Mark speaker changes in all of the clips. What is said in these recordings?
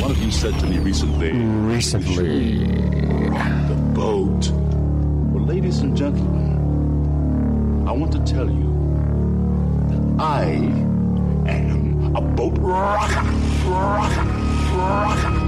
Speaker 1: One of you said to me recently.
Speaker 2: Recently.
Speaker 1: The boat. Well, ladies and gentlemen, I want to tell you that I am a boat rocker. Rocker. Rocker.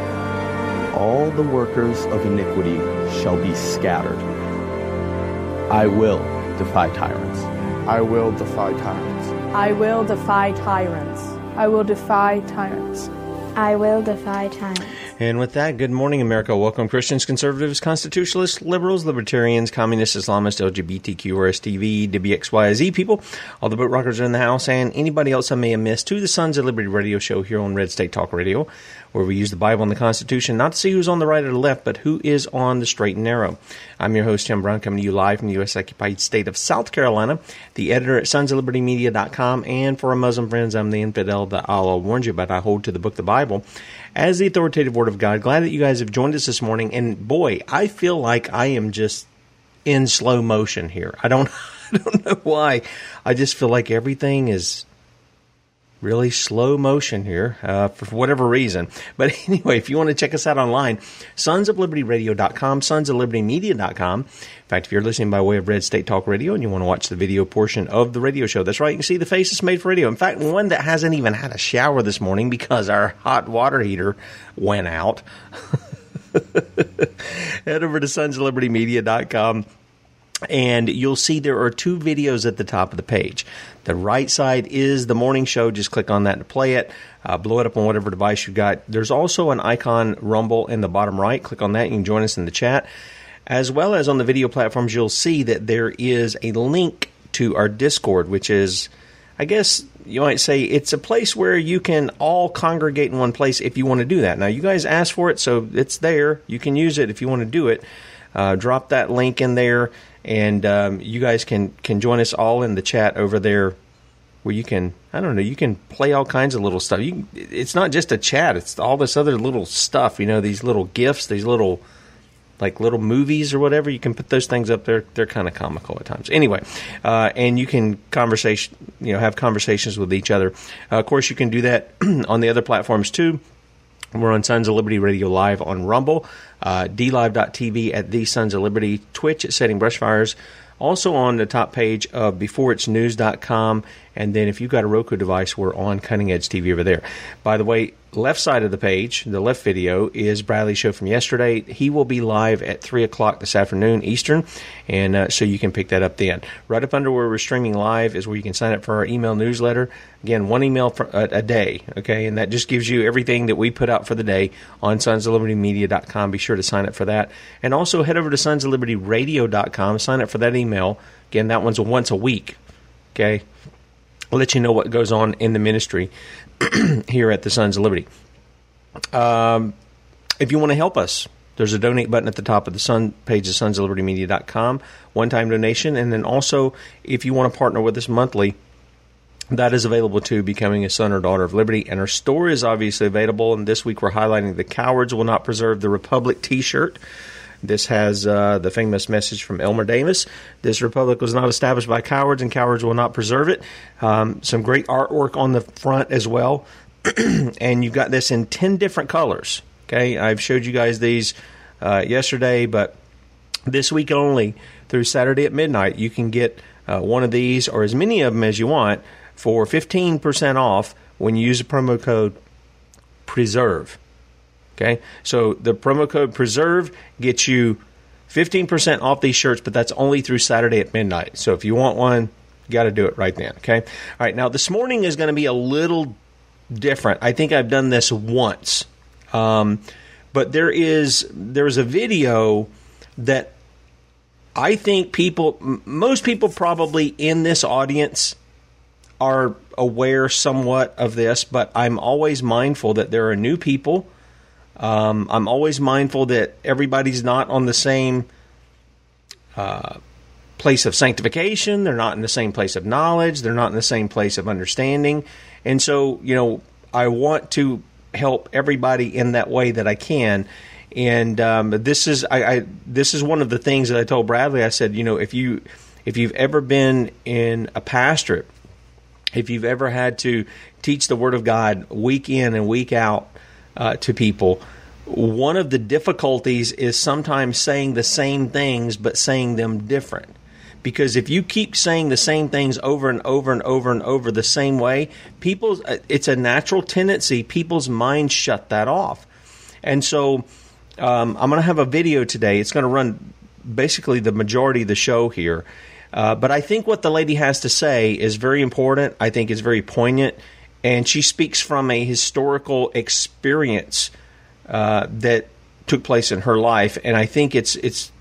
Speaker 3: All the workers of iniquity shall be scattered. I will defy tyrants.
Speaker 4: I will defy tyrants.
Speaker 5: I will defy tyrants.
Speaker 6: I will defy tyrants.
Speaker 7: I will defy tyrants.
Speaker 8: And with that, good morning, America. Welcome, Christians, conservatives, constitutionalists, liberals, libertarians, communists, Islamists, LGBTQ, RSTV, WXYZ people, all the boat rockers are in the house, and anybody else I may have missed to the Sons of Liberty radio show here on Red State Talk Radio, where we use the Bible and the Constitution not to see who's on the right or the left, but who is on the straight and narrow. I'm your host, Tim Brown, coming to you live from the U.S. occupied state of South Carolina, the editor at sonsoflibertymedia.com, and for our Muslim friends, I'm the infidel that Allah warned you about. I hold to the book, the Bible, as the authoritative word of God. Glad that you guys have joined us this morning, and boy, I feel like I am just in slow motion here. I don't, I don't know why. I just feel like everything is really slow motion here uh, for whatever reason. But anyway, if you want to check us out online, sonsoflibertyradio.com, sonsoflibertymedia.com. In fact, if you're listening by way of Red State Talk Radio and you want to watch the video portion of the radio show, that's right, you can see the faces made for radio. In fact, one that hasn't even had a shower this morning because our hot water heater went out. Head over to sonsoflibertymedia.com and you'll see there are two videos at the top of the page. The right side is the morning show. Just click on that to play it. Uh, blow it up on whatever device you got. There's also an icon Rumble in the bottom right. Click on that. You can join us in the chat. As well as on the video platforms, you'll see that there is a link to our Discord, which is, I guess you might say, it's a place where you can all congregate in one place if you want to do that. Now, you guys asked for it, so it's there. You can use it if you want to do it. Uh, drop that link in there and um, you guys can can join us all in the chat over there where you can I don't know you can play all kinds of little stuff. You it's not just a chat; it's all this other little stuff. You know these little gifts, these little like little movies or whatever. You can put those things up there. They're kind of comical at times. Anyway, uh, and you can conversation you know have conversations with each other. Uh, of course, you can do that on the other platforms too. We're on Sons of Liberty Radio Live on Rumble, uh, DLive.tv at The Sons of Liberty, Twitch at Setting Brushfires, also on the top page of BeforeIt'sNews.com And then if you've got a Roku device, we're on Cutting Edge TV over there. By the way, left side of the page, the left video, is Bradley's show from yesterday. He will be live at 3 o'clock this afternoon Eastern, and uh, so you can pick that up then. Right up under where we're streaming live is where you can sign up for our email newsletter. Again, one email for, a, a day, okay? And that just gives you everything that we put out for the day on sonsoflibertymedia.com. Be sure to sign up for that. And also head over to sonsoflibertyradio.com, sign up for that email. Again, that one's once a week, okay? I'll let you know what goes on in the ministry here at the Sons of Liberty. Um, if you want to help us, there's a donate button at the top of the Sun page of Sons of Liberty Media.com, one time donation. And then also, if you want to partner with us monthly, that is available too, becoming a son or daughter of liberty. And our store is obviously available. And this week we're highlighting the Cowards Will Not Preserve the Republic t shirt. This has uh, the famous message from Elmer Davis. This republic was not established by cowards, and cowards will not preserve it. Um, some great artwork on the front as well. and you've got this in 10 different colors. Okay, I've showed you guys these uh, yesterday, but this week only through Saturday at midnight, you can get uh, one of these or as many of them as you want for 15% off when you use the promo code PRESERVE. Okay, so the promo code PRESERVE gets you 15% off these shirts, but that's only through Saturday at midnight. So if you want one, you got to do it right then. Okay, all right. Now this morning is going to be a little different. I think I've done this once, um, but there is there's a video that I think people, most people probably in this audience are aware somewhat of this, but I'm always mindful that there are new people um, I'm always mindful that everybody's not on the same uh, place of sanctification. They're not in the same place of knowledge. They're not in the same place of understanding. And so, you know, I want to help everybody in that way that I can. And um, this is I, I, this is one of the things that I told Bradley. I said, you know, if you if you've ever been in a pastorate, if you've ever had to teach the Word of God week in and week out, uh, to people. One of the difficulties is sometimes saying the same things but saying them different. Because if you keep saying the same things over and over and over and over the same way, people's uh, it's a natural tendency. People's minds shut that off, and so um, I'm going to have a video today. It's going to run basically the majority of the show here. Uh, but I think what the lady has to say is very important. I think it's very poignant and she speaks from a historical experience uh, that took place in her life. And I think it's it's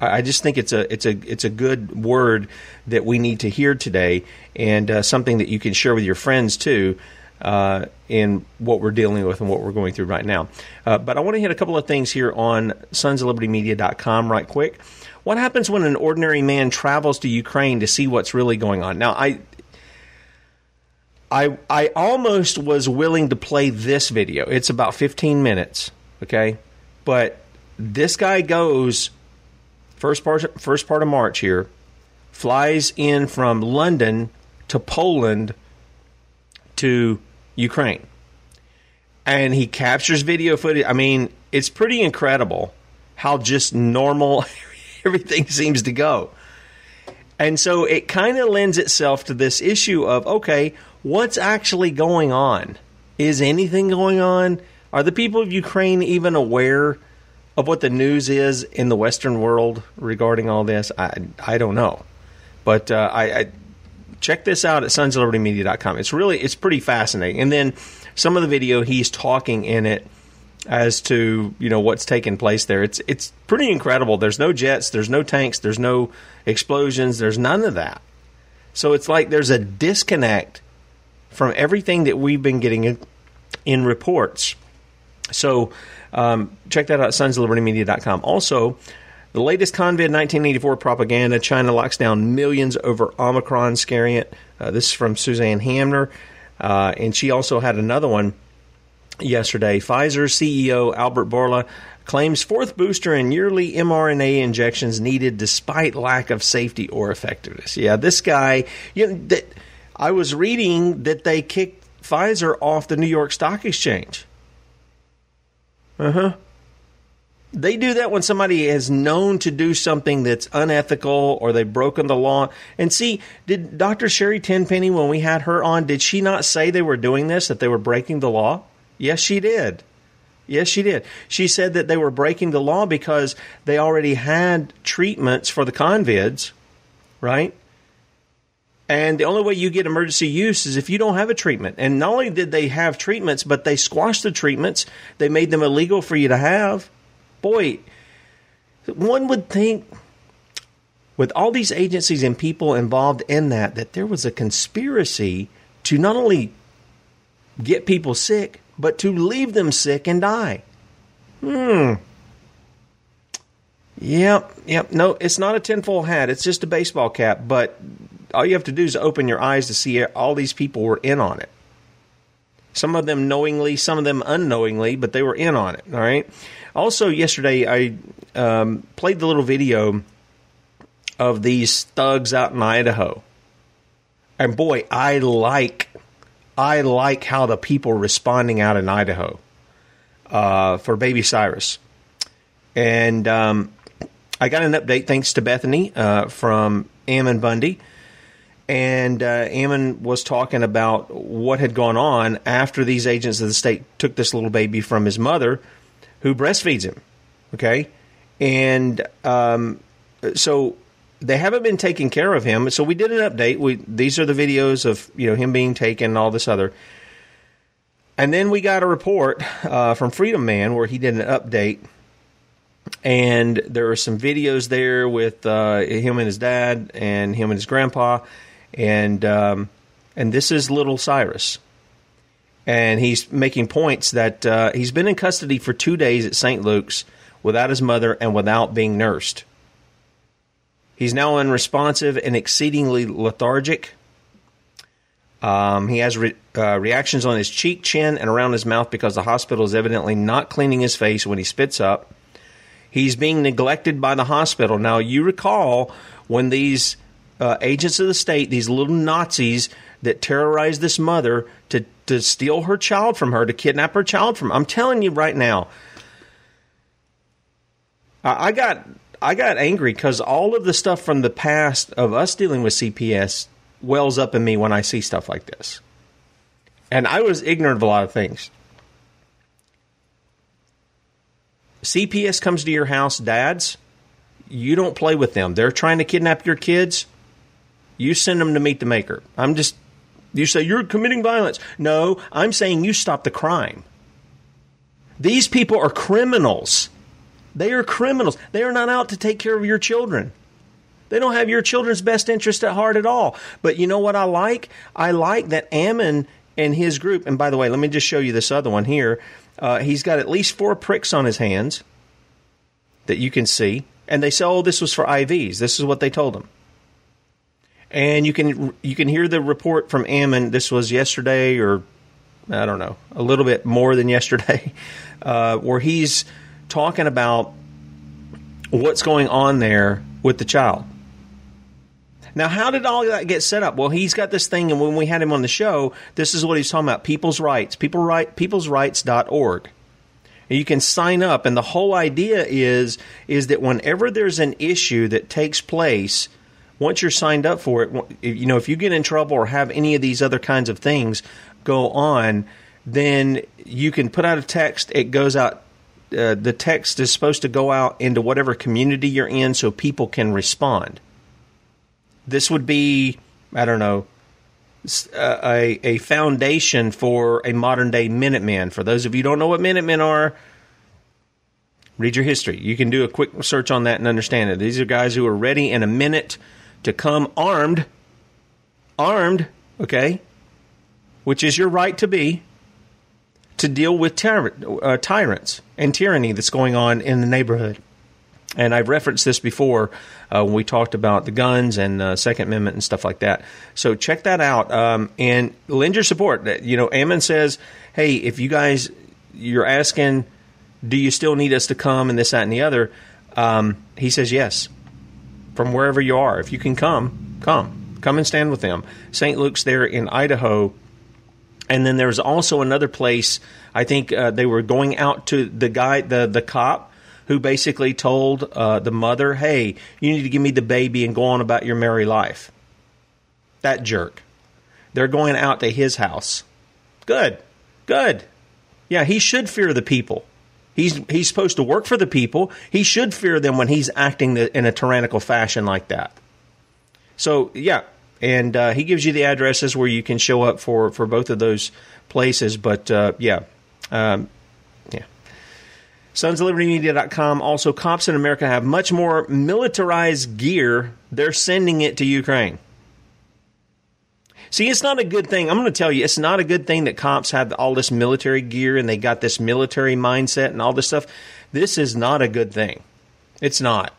Speaker 8: I just think it's a it's a it's a good word that we need to hear today, and uh, something that you can share with your friends too. Uh, in what we're dealing with and what we're going through right now. Uh, but I want to hit a couple of things here on sonsoflibertymedia.com right quick. What happens when an ordinary man travels to Ukraine to see what's really going on? Now, I I I almost was willing to play this video. It's about 15 minutes, okay? But this guy goes first part first part of March here, flies in from London to Poland to Ukraine. And he captures video footage. I mean, it's pretty incredible how just normal everything seems to go. And so it kind of lends itself to this issue of okay, what's actually going on? Is anything going on? Are the people of Ukraine even aware of what the news is in the Western world regarding all this? I, I don't know. But uh, I, I, check this out at sonsoflibertymedia.com. It's really it's pretty fascinating. And then some of the video he's talking in it as to you know what's taking place there. It's it's pretty incredible. There's no jets, there's no tanks, there's no explosions, there's none of that. So it's like there's a disconnect from everything that we've been getting in, in reports. So um, check that out at sonsoflibertymedia.com. Also, the latest COVID 1984 propaganda China locks down millions over Omicron scariant. Uh, this is from Suzanne Hamner. Uh, and she also had another one yesterday. Pfizer CEO Albert Bourla claims fourth booster and yearly mRNA injections needed despite lack of safety or effectiveness. Yeah, this guy, you know, that I was reading that they kicked Pfizer off the New York Stock Exchange. Uh huh. They do that when somebody is known to do something that's unethical or they've broken the law. And see, did Dr. Sherry Tenpenny, when we had her on, did she not say they were doing this, that they were breaking the law? Yes, she did. Yes, she did. She said that they were breaking the law because they already had treatments for the convids, right? And the only way you get emergency use is if you don't have a treatment. And not only did they have treatments, but they squashed the treatments, they made them illegal for you to have. Boy, one would think with all these agencies and people involved in that, that there was a conspiracy to not only get people sick, but to leave them sick and die. Hmm. Yep, yep. No, it's not a tinfoil hat. It's just a baseball cap. But all you have to do is open your eyes to see all these people were in on it. Some of them knowingly, some of them unknowingly, but they were in on it. All right. Also, yesterday I um, played the little video of these thugs out in Idaho, and boy, I like, I like how the people responding out in Idaho uh, for Baby Cyrus, and um, I got an update thanks to Bethany uh, from Ammon Bundy and uh, Ammon was talking about what had gone on after these agents of the state took this little baby from his mother, who breastfeeds him. Okay, and um, so they haven't been taking care of him. So we did an update. We these are the videos of you know him being taken and all this other. And then we got a report uh, from Freedom Man where he did an update and there are some videos there with uh, him and his dad and him and his grandpa and um, and this is little Cyrus, and he's making points that uh, he's been in custody for two days at St. Luke's without his mother and without being nursed. He's now unresponsive and exceedingly lethargic. Um, he has re- uh, reactions on his cheek, chin, and around his mouth because the hospital is evidently not cleaning his face when he spits up. He's being neglected by the hospital. Now, you recall when these uh, agents of the state, these little Nazis that terrorized this mother to, to steal her child from her, to kidnap her child from. I'm telling you right now, I, I got I got angry because all of the stuff from the past of us dealing with CPS wells up in me when I see stuff like this, and I was ignorant of a lot of things. CPS comes to your house, dads. You don't play with them. They're trying to kidnap your kids you send them to meet the maker. I'm just, you say you're committing violence. No, I'm saying you stop the crime. These people are criminals. They are criminals. They are not out to take care of your children. They don't have your children's best interest at heart at all. But you know what I like? I like that Ammon and his group, and by the way, let me just show you this other one here. Uh, he's got at least four pricks on his hands that you can see. And they say, oh, this was for IVs. This is what they told him and you can you can hear the report from Ammon. This was yesterday, or I don't know, a little bit more than yesterday, uh, where he's talking about what's going on there with the child. Now, how did all that get set up? Well, he's got this thing, and when we had him on the show, this is what he's talking about: people's rights, people right, people'srights.org. And you can sign up, and the whole idea is is that whenever there's an issue that takes place once you're signed up for it, you know, if you get in trouble or have any of these other kinds of things go on, then you can put out a text. It goes out. Uh, the text is supposed to go out into whatever community you're in so people can respond. This would be, I don't know, uh, a, a foundation for a modern day Minuteman. For those of you who don't know what Minutemen are, read your history. You can do a quick search on that and understand it. These are guys who are ready in a minute to come armed, armed, okay, which is your right to be, to deal with uh, tyrants and tyranny that's going on in the neighborhood. And I've referenced this before uh, when we talked about the guns and uh, Second Amendment and stuff like that. So check that out um, and lend your support. You know, Ammon says, "Hey, if you guys you're asking, do you still need us to come and this, that, and the other?" Um, he says yes from wherever you are. If you can come, come. Come and stand with them. St. Luke's there in Idaho. And then there's also another place. I think uh, they were going out to the guy, the the cop who basically told uh, the mother, "Hey, you need to give me the baby and go on about your merry life." That jerk. They're going out to his house. Good, good. Yeah, he should fear the people. He's he's supposed to work for the people. He should fear them when he's acting in a tyrannical fashion like that. So yeah, and uh, he gives you the addresses where you can show up for for both of those places. But uh, yeah, um, yeah. Sons of Liberty Media.com. Also, cops in America have much more militarized gear. They're sending it to Ukraine. See, it's not a good thing. I'm going to tell you, it's not a good thing that cops have all this military gear and they got this military mindset and all this stuff. This is not a good thing. It's not.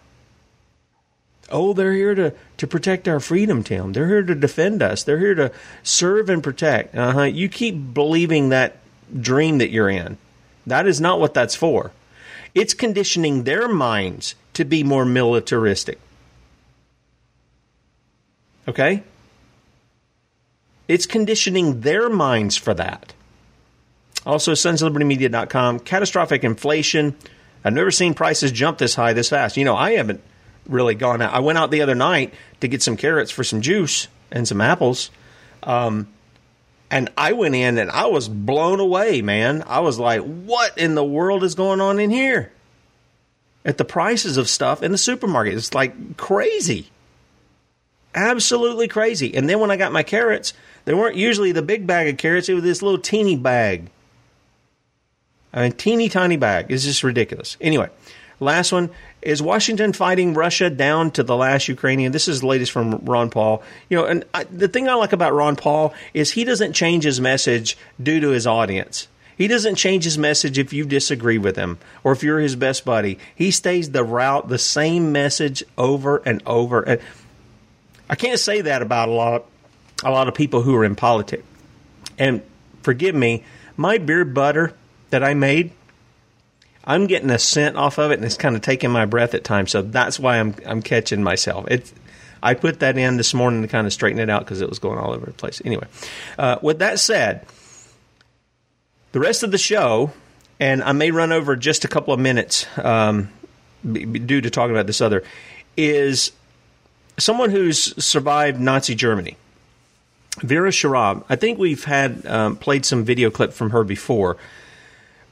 Speaker 8: Oh, they're here to, to protect our freedom, Tim. They're here to defend us. They're here to serve and protect. Uh-huh. You keep believing that dream that you're in. That is not what that's for. It's conditioning their minds to be more militaristic. Okay? It's conditioning their minds for that. Also, sonslibertymedia.com. Catastrophic inflation. I've never seen prices jump this high this fast. You know, I haven't really gone out. I went out the other night to get some carrots for some juice and some apples. Um, and I went in and I was blown away, man. I was like, what in the world is going on in here? At the prices of stuff in the supermarket. It's like crazy. Absolutely crazy. And then when I got my carrots, they weren't usually the big bag of carrots, it was this little teeny bag. Mean, teeny tiny bag. It's just ridiculous. Anyway, last one is Washington fighting Russia down to the last Ukrainian. This is the latest from Ron Paul. You know, and I, the thing I like about Ron Paul is he doesn't change his message due to his audience. He doesn't change his message if you disagree with him or if you're his best buddy. He stays the route, the same message over and over. And I can't say that about a lot a lot of people who are in politics. And forgive me, my beard butter that I made, I'm getting a scent off of it, and it's kind of taking my breath at times. So that's why I'm I'm catching myself. It's I put that in this morning to kind of straighten it out because it was going all over the place. Anyway, uh, with that said, the rest of the show, and I may run over just a couple of minutes um, due to talking about this other, is someone who's survived Nazi Germany. Vera Sharav, I think we've had um, played some video clip from her before,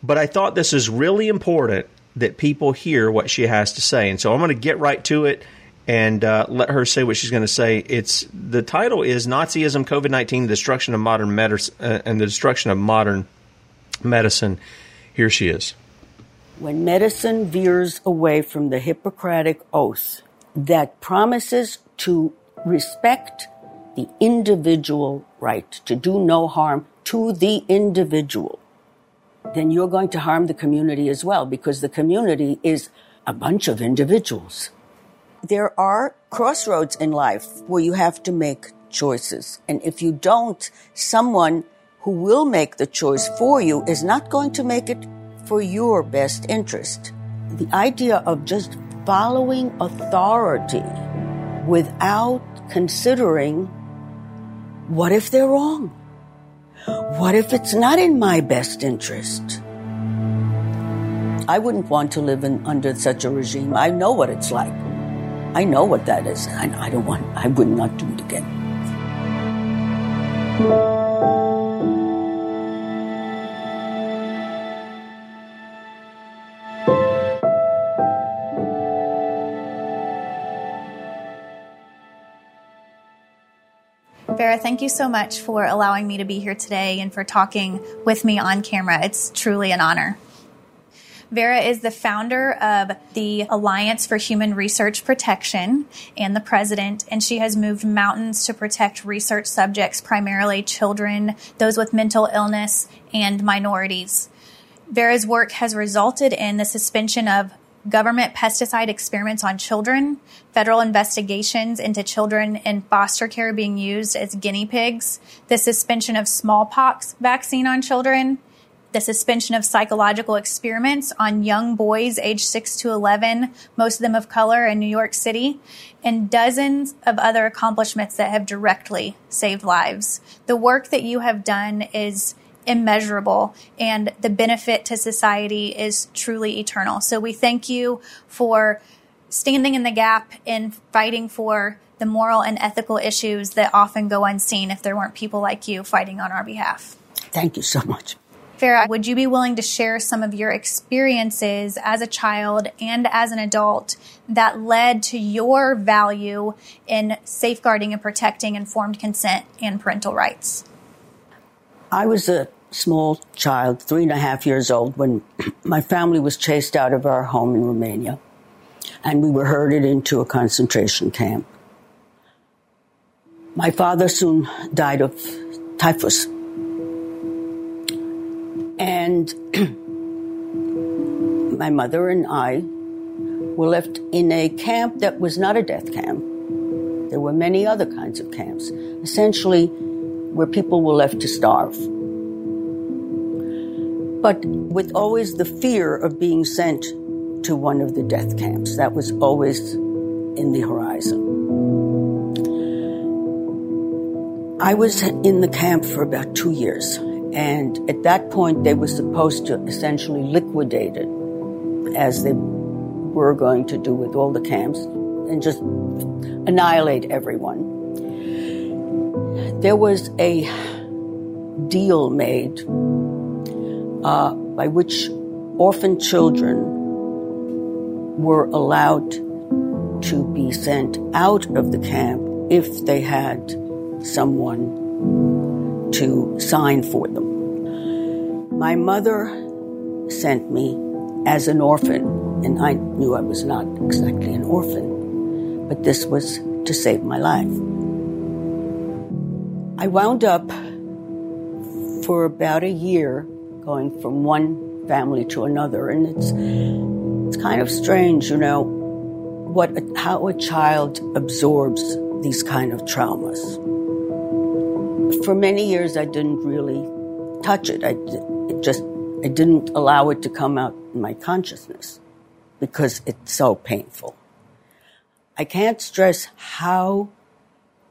Speaker 8: but I thought this is really important that people hear what she has to say, and so I'm going to get right to it and uh, let her say what she's going to say. It's the title is Nazism, COVID nineteen, the destruction of modern medicine, uh, and the destruction of modern medicine. Here she is.
Speaker 9: When medicine veers away from the Hippocratic oath that promises to respect the individual right to do no harm to the individual, then you're going to harm the community as well because the community is a bunch of individuals. There are crossroads in life where you have to make choices. And if you don't, someone who will make the choice for you is not going to make it for your best interest. The idea of just following authority without considering what if they're wrong? What if it's not in my best interest? I wouldn't want to live in, under such a regime. I know what it's like. I know what that is. And I don't want, I would not do it again.
Speaker 10: Vera, thank you so much for allowing me to be here today and for talking with me on camera. It's truly an honor. Vera is the founder of the Alliance for Human Research Protection and the president, and she has moved mountains to protect research subjects, primarily children, those with mental illness, and minorities. Vera's work has resulted in the suspension of government pesticide experiments on children, federal investigations into children in foster care being used as guinea pigs, the suspension of smallpox vaccine on children, the suspension of psychological experiments on young boys aged 6 to 11, most of them of color in New York City, and dozens of other accomplishments that have directly saved lives. The work that you have done is immeasurable and the benefit to society is truly eternal. So we thank you for standing in the gap and fighting for the moral and ethical issues that often go unseen if there weren't people like you fighting on our behalf.
Speaker 9: Thank you so much.
Speaker 10: Vera, would you be willing to share some of your experiences as a child and as an adult that led to your value in safeguarding and protecting informed consent and parental rights?
Speaker 9: I was a small child, three and a half years old, when my family was chased out of our home in Romania and we were herded into a concentration camp. My father soon died of typhus. And my mother and I were left in a camp that was not a death camp. There were many other kinds of camps, essentially where people were left to starve. But with always the fear of being sent to one of the death camps. That was always in the horizon. I was in the camp for about two years. And at that point, they were supposed to essentially liquidate it, as they were going to do with all the camps, and just annihilate everyone. There was a deal made uh, by which orphan children were allowed to be sent out of the camp if they had someone to sign for them. My mother sent me as an orphan, and I knew I was not exactly an orphan, but this was to save my life. I wound up for about a year going from one family to another, and it's it's kind of strange, you know, what how a child absorbs these kind of traumas for many years, I didn't really touch it. I it just I didn't allow it to come out in my consciousness because it's so painful. I can't stress how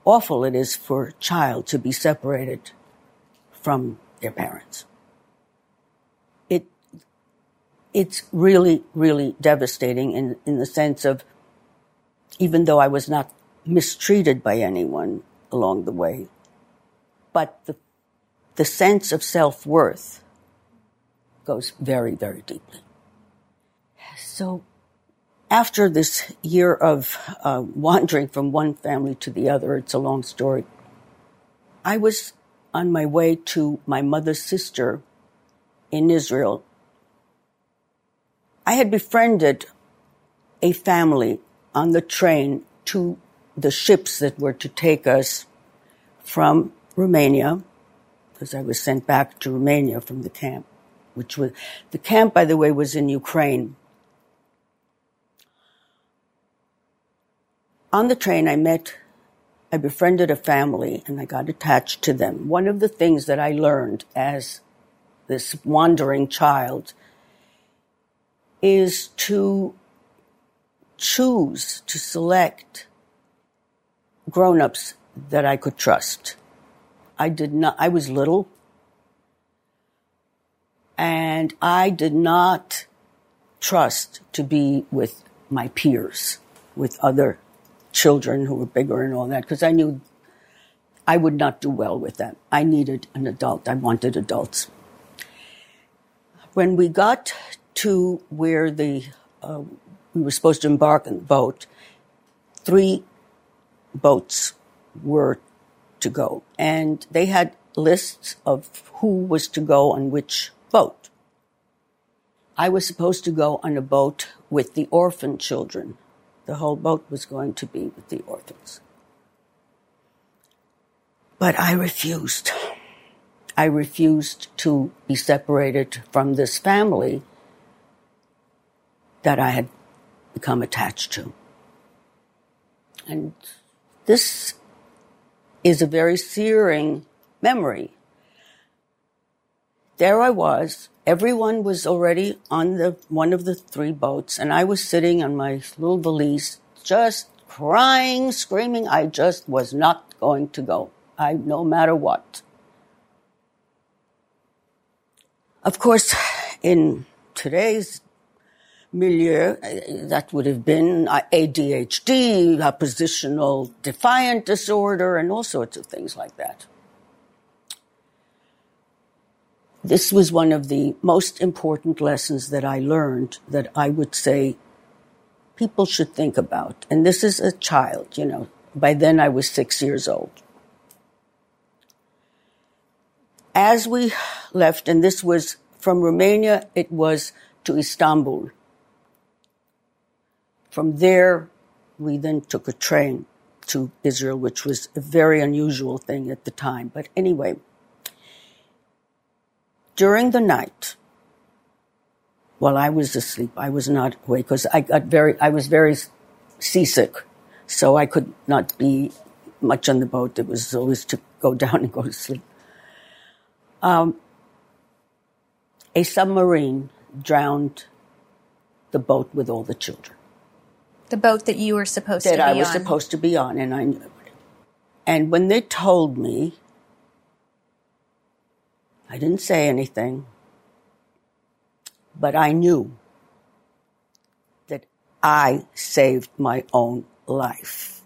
Speaker 9: awful it is for a child to be separated from their parents. It it's really, really devastating in, in the sense of even though I was not mistreated by anyone along the way, but the, the sense of self worth goes very, very deeply. So, after this year of uh, wandering from one family to the other, it's a long story. I was on my way to my mother's sister in Israel. I had befriended a family on the train to the ships that were to take us from Romania, because I was sent back to Romania from the camp, which was, the camp, by the way, was in Ukraine. On the train, I met, I befriended a family and I got attached to them. One of the things that I learned as this wandering child is to choose to select grown-ups that I could trust. I did not, I was little and I did not trust to be with my peers, with other children who were bigger and all that, because I knew I would not do well with that. I needed an adult. I wanted adults. When we got to where the uh, we were supposed to embark in the boat, three boats were to go. And they had lists of who was to go on which boat. I was supposed to go on a boat with the orphan children. The whole boat was going to be with the orphans. But I refused. I refused to be separated from this family that I had become attached to. And this is a very searing memory. There I was. Everyone was already on the one of the three boats, and I was sitting on my little valise, just crying, screaming. I just was not going to go. I, no matter what. Of course, in today's milieu, uh, that would have been uh, ADHD, oppositional defiant disorder, and all sorts of things like that. This was one of the most important lessons that I learned that I would say people should think about. And this is a child, you know. By then I was six years old. As we left, and this was from Romania, it was to Istanbul. From there, we then took a train to Israel, which was a very unusual thing at the time. But anyway, during the night, while I was asleep, I was not awake because I got very, I was very seasick, so I could not be much on the boat. It was always to go down and go to sleep. Um, a submarine drowned the boat with all the children.
Speaker 10: The boat that you were supposed
Speaker 9: that
Speaker 10: to be
Speaker 9: I was
Speaker 10: on.
Speaker 9: supposed to be on, and I knew it. And when they told me, I didn't say anything, but I knew that I saved my own life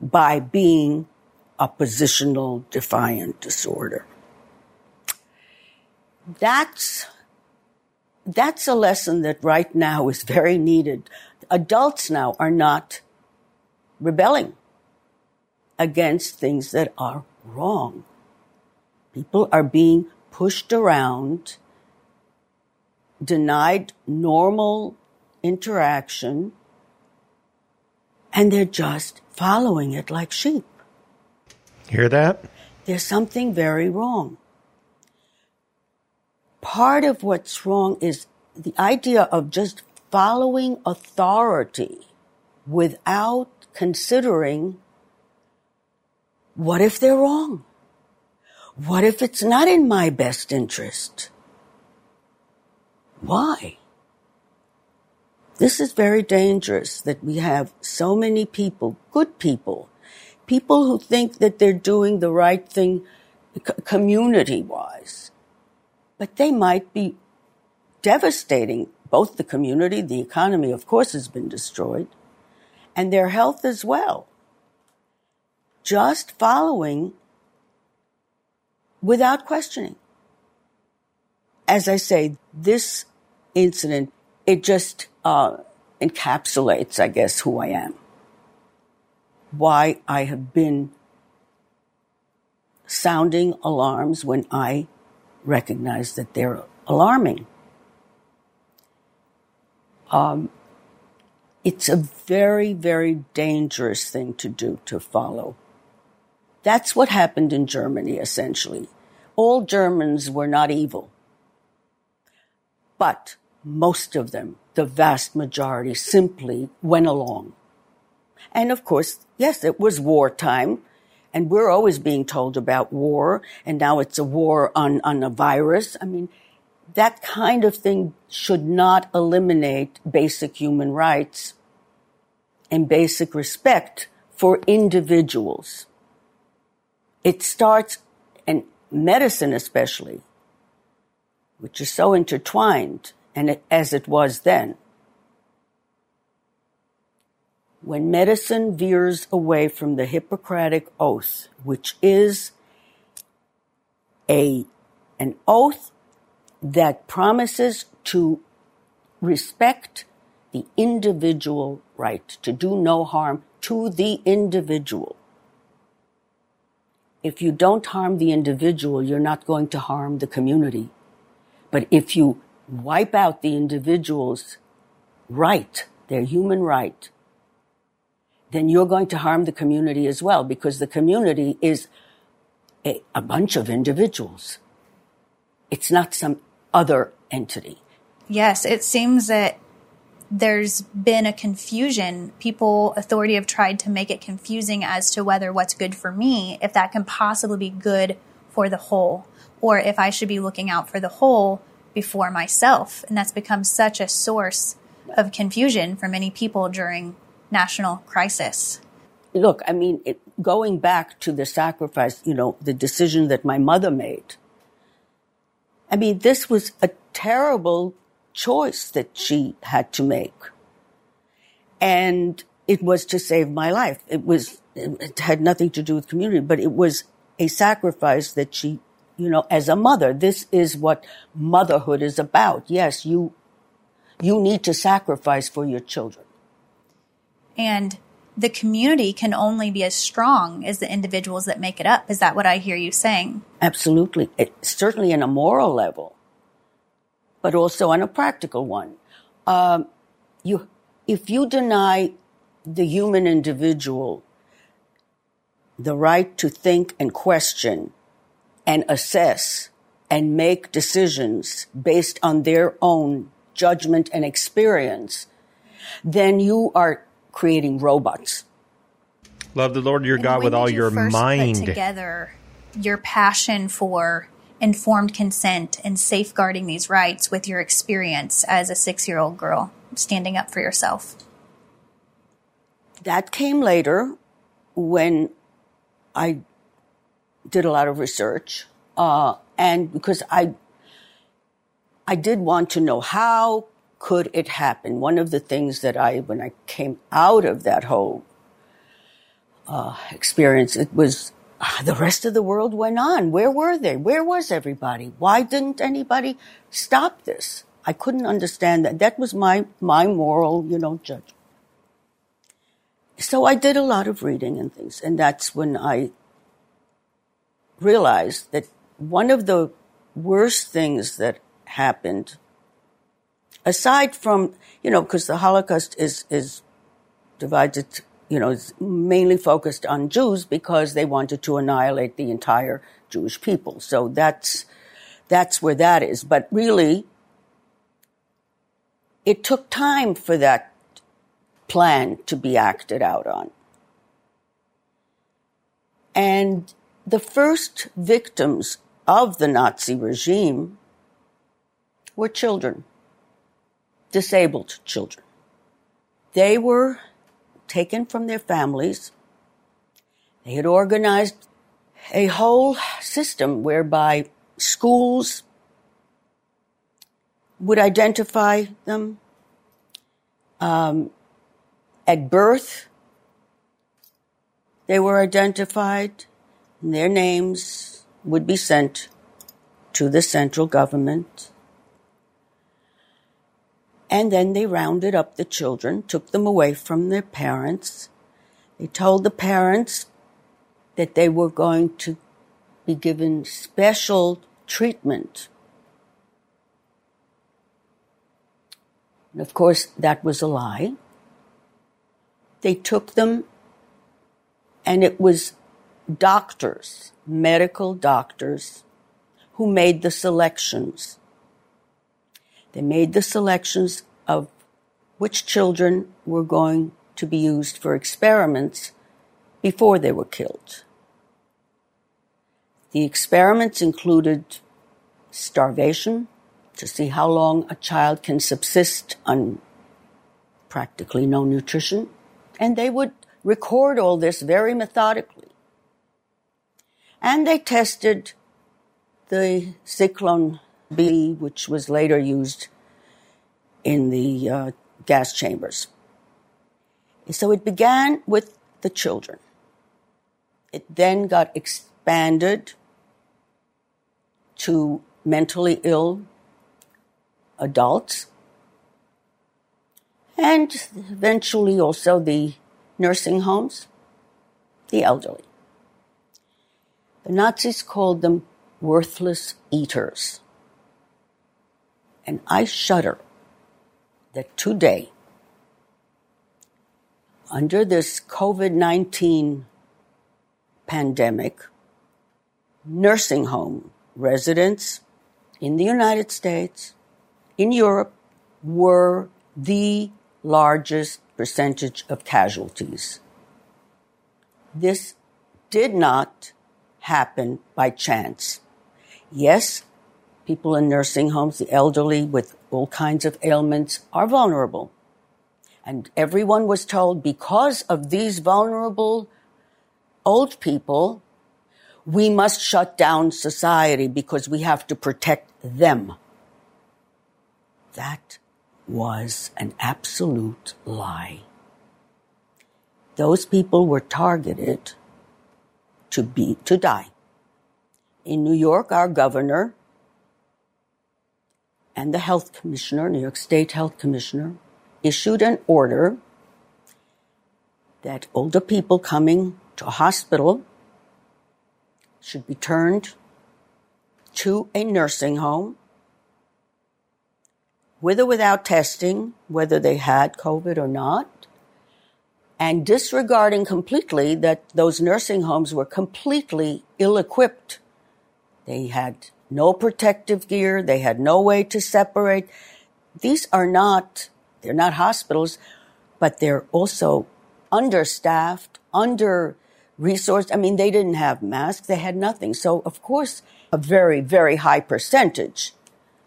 Speaker 9: by being oppositional defiant disorder. That's that's a lesson that right now is very needed. Adults now are not rebelling against things that are wrong. People are being pushed around, denied normal interaction, and they're just following it like sheep.
Speaker 8: Hear that?
Speaker 9: There's something very wrong. Part of what's wrong is the idea of just following authority without considering what if they're wrong? What if it's not in my best interest? Why? This is very dangerous that we have so many people, good people, people who think that they're doing the right thing community wise, but they might be devastating both the community, the economy, of course, has been destroyed, and their health as well. Just following without questioning. As I say, this incident, it just uh, encapsulates, I guess, who I am. Why I have been sounding alarms when I recognize that they're alarming. Um, it's a very, very dangerous thing to do to follow. That's what happened in Germany, essentially. All Germans were not evil. But most of them, the vast majority, simply went along. And of course, yes, it was wartime. And we're always being told about war. And now it's a war on, on a virus. I mean, that kind of thing should not eliminate basic human rights and basic respect for individuals. It starts, and medicine especially, which is so intertwined, and it, as it was then. When medicine veers away from the Hippocratic Oath, which is a, an oath that promises to respect the individual right, to do no harm to the individual. If you don't harm the individual, you're not going to harm the community. But if you wipe out the individual's right, their human right, then you're going to harm the community as well because the community is a, a bunch of individuals. It's not some other entity.
Speaker 10: Yes, it seems that there's been a confusion. People, authority have tried to make it confusing as to whether what's good for me, if that can possibly be good for the whole, or if I should be looking out for the whole before myself. And that's become such a source of confusion for many people during national crisis.
Speaker 9: Look, I mean, it, going back to the sacrifice, you know, the decision that my mother made, I mean, this was a terrible choice that she had to make. And it was to save my life. It was, it had nothing to do with community, but it was a sacrifice that she, you know, as a mother, this is what motherhood is about. Yes, you, you need to sacrifice for your children.
Speaker 10: And the community can only be as strong as the individuals that make it up. Is that what I hear you saying?
Speaker 9: Absolutely. It, certainly on a moral level, but also on a practical one. Um, you, if you deny the human individual the right to think and question and assess and make decisions based on their own judgment and experience, then you are creating robots.
Speaker 8: Love the Lord your God with all
Speaker 10: you
Speaker 8: your
Speaker 10: first
Speaker 8: mind.
Speaker 10: Put together your passion for informed consent and safeguarding these rights with your experience as a six-year-old girl standing up for yourself.
Speaker 9: That came later when I did a lot of research, uh, and because I, I did want to know how could it happen. One of the things that I, when I came out of that whole uh, experience, it was Ah, the rest of the world went on. Where were they? Where was everybody? Why didn't anybody stop this? I couldn't understand that. That was my my moral, you know, judgment. So I did a lot of reading and things, and that's when I realized that one of the worst things that happened, aside from, you know, because the Holocaust is, is divided, you know, mainly focused on Jews because they wanted to annihilate the entire Jewish people. So that's, that's where that is. But really, it took time for that plan to be acted out on. And the first victims of the Nazi regime were children, disabled children. They were taken from their families. They had organized a whole system whereby schools would identify them um, at birth. They were identified and their names would be sent to the central government. And then they rounded up the children, took them away from their parents. They told the parents that they were going to be given special treatment. And of course, that was a lie. They took them, and it was doctors, medical doctors, who made the selections. They made the selections of which children were going to be used for experiments before they were killed. The experiments included starvation to see how long a child can subsist on practically no nutrition, and they would record all this very methodically. And they tested the Zyklon B, which was later used in the uh, gas chambers. So it began with the children. It then got expanded to mentally ill adults and eventually also the nursing homes, the elderly. The Nazis called them worthless eaters. And I shudder that today, under this COVID 19 pandemic, nursing home residents in the United States, in Europe, were the largest percentage of casualties. This did not happen by chance. Yes, people in nursing homes, the elderly with all kinds of ailments are vulnerable. And everyone was told because of these vulnerable old people, we must shut down society because we have to protect them. That was an absolute lie. Those people were targeted to be, to die. In New York, our governor and the health commissioner, New York State Health Commissioner, issued an order that older people coming to a hospital should be turned to a nursing home with or without testing, whether they had COVID or not, and disregarding completely that those nursing homes were completely ill equipped. They had no protective gear. They had no way to separate. These are not, they're not hospitals, but they're also understaffed, under resourced. I mean, they didn't have masks. They had nothing. So of course, a very, very high percentage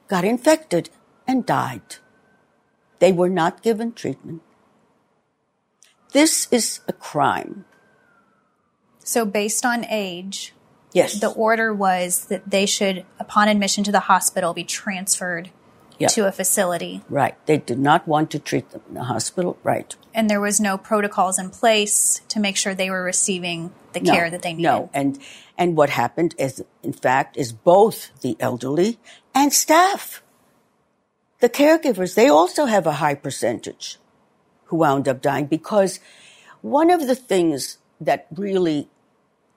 Speaker 9: got infected and died. They were not given treatment. This is a crime.
Speaker 10: So, based on age,
Speaker 9: yes,
Speaker 10: the order was that they should, upon admission to the hospital, be transferred
Speaker 9: Yeah.
Speaker 10: to a facility.
Speaker 9: Right. They did not want to treat them in the hospital. Right.
Speaker 10: And there was no protocols in place to make sure they were receiving the
Speaker 9: No,
Speaker 10: care that they needed.
Speaker 9: No. And, and what happened is, in fact, is both the elderly and staff. The caregivers, they also have a high percentage who wound up dying because one of the things that really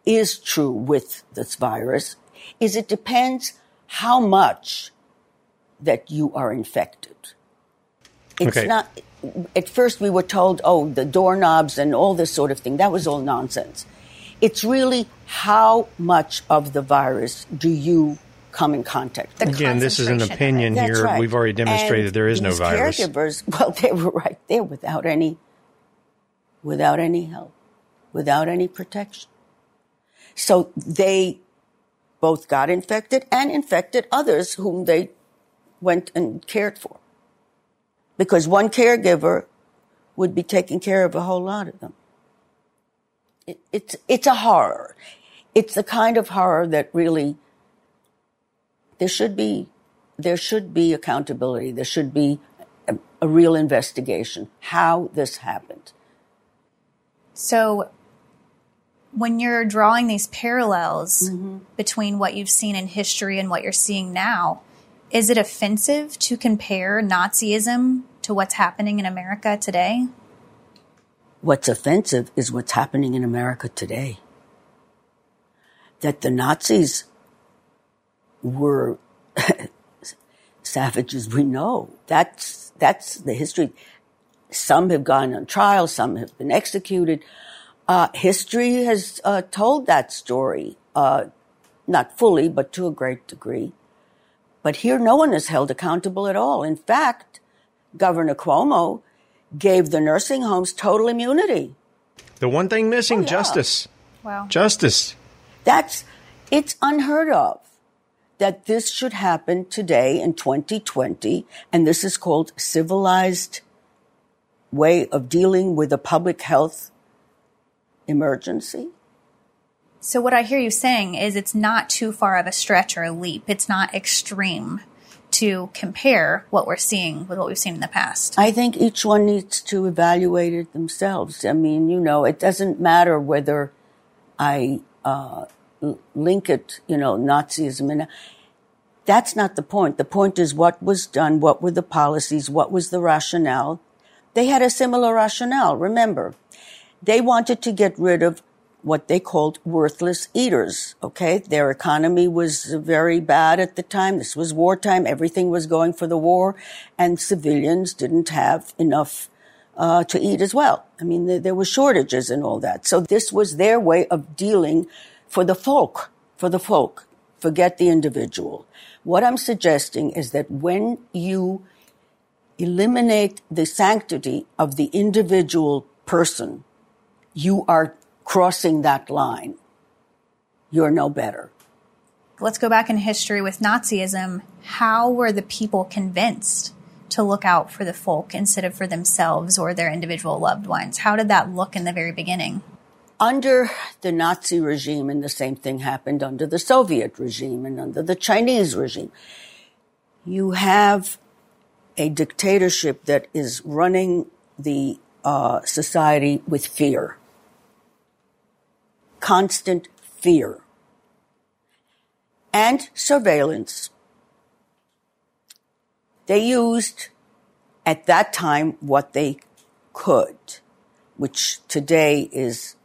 Speaker 9: is true with this virus is it depends how much that you are infected. It's
Speaker 8: Okay.
Speaker 9: not, at first we were told, oh, the doorknobs and all this sort of thing. That was all nonsense. It's really how much of the virus do you come in contact with?
Speaker 8: Again, this is an opinion
Speaker 9: That's
Speaker 8: here.
Speaker 9: right.
Speaker 8: We've already demonstrated
Speaker 9: And
Speaker 8: there is no virus.
Speaker 9: Caregivers, well, they were right there without any, without any help, without any protection. So they both got infected and infected others whom they went and cared for. Because one caregiver would be taking care of a whole lot of them. It, it's, it's a horror. It's the kind of horror that really, there should be, there should be accountability. There should be a, a real investigation how this happened.
Speaker 10: So, when you're drawing these parallels
Speaker 9: Mm-hmm.
Speaker 10: between what you've seen in history and what you're seeing now, is it offensive to compare Nazism to what's happening in America today?
Speaker 9: What's offensive is what's happening in America today. That the Nazis were savages, we know. That's, that's the history. Some have gone on trial, some have been executed. Uh, history has uh, told that story, uh, not fully, but to a great degree. But here, no one is held accountable at all. In fact, Governor Cuomo gave the nursing homes total immunity.
Speaker 8: The one thing missing,
Speaker 9: Oh, yeah.
Speaker 8: justice.
Speaker 10: Wow.
Speaker 8: Justice.
Speaker 9: That's, it's unheard of that this should happen today in 2020. And this is called civilized way of dealing with a public health emergency.
Speaker 10: So, what I hear you saying is it's not too far of a stretch or a leap. It's not extreme to compare what we're seeing with what we've seen in the past.
Speaker 9: I think each one needs to evaluate it themselves. I mean, you know, it doesn't matter whether I uh, link it, you know, Nazism and that's not the point. The point is what was done, what were the policies, what was the rationale. They had a similar rationale. Remember, they wanted to get rid of what they called worthless eaters. Okay. Their economy was very bad at the time. This was wartime. Everything was going for the war and civilians didn't have enough uh, to eat as well. I mean, there, there were shortages and all that. So this was their way of dealing for the folk, for the folk. Forget the individual. What I'm suggesting is that when you eliminate the sanctity of the individual person, you are crossing that line. You're no better.
Speaker 10: Let's go back in history with Nazism. How were the people convinced to look out for the folk instead of for themselves or their individual loved ones? How did that look in the very beginning?
Speaker 9: under the Nazi regime, and the same thing happened under the Soviet regime and under the Chinese regime, you have a dictatorship that is running the uh, society with fear, constant fear, and surveillance. They used at that time what they could, which today is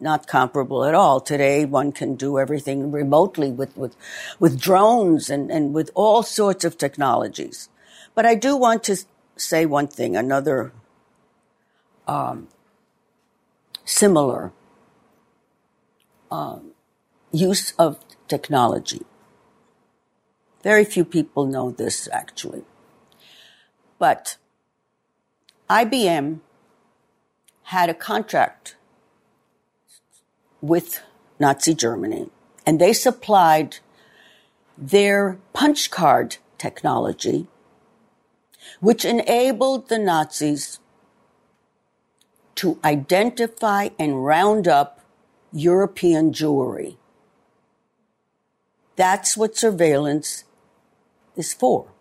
Speaker 9: not comparable at all. Today, one can do everything remotely with, with, with drones and, and with all sorts of technologies. But I do want to say one thing, another um, similar um, use of technology. Very few people know this actually. But IBM had a contract with Nazi Germany, and they supplied their punch card technology, which enabled the Nazis to identify and round up European Jewry. That's what surveillance is for.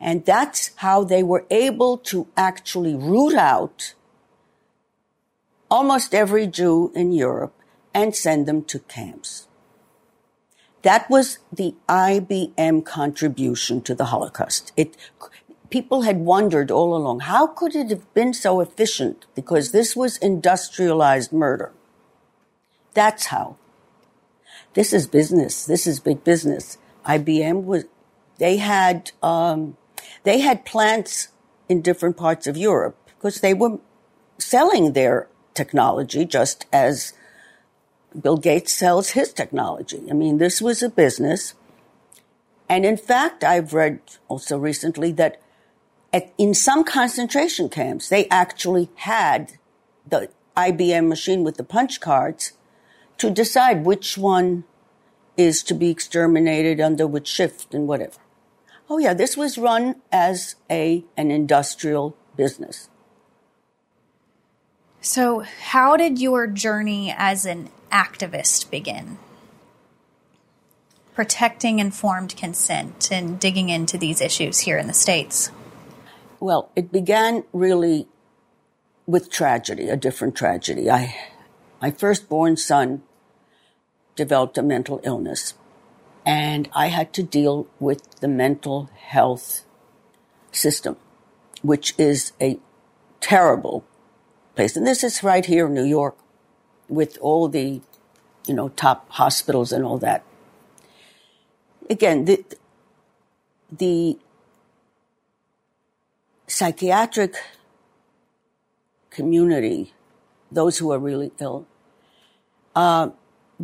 Speaker 9: And that's how they were able to actually root out almost every Jew in Europe and send them to camps. That was the IBM contribution to the Holocaust. It, people had wondered all along, how could it have been so efficient? Because this was industrialized murder. That's how. This is business. This is big business. IBM was, they had, um, they had plants in different parts of Europe because they were selling their technology just as Bill Gates sells his technology. I mean, this was a business. And in fact, I've read also recently that at, in some concentration camps, they actually had the IBM machine with the punch cards to decide which one is to be exterminated under which shift and whatever. Oh yeah, this was run as a, an industrial business.
Speaker 10: So, how did your journey as an activist begin? Protecting informed consent and digging into these issues here in the States.
Speaker 9: Well, it began really with tragedy, a different tragedy. I, my firstborn son developed a mental illness and I had to deal with the mental health system, which is a terrible place. And this is right here in New York with all the, you know, top hospitals and all that. Again, the, the psychiatric community, those who are really ill, uh,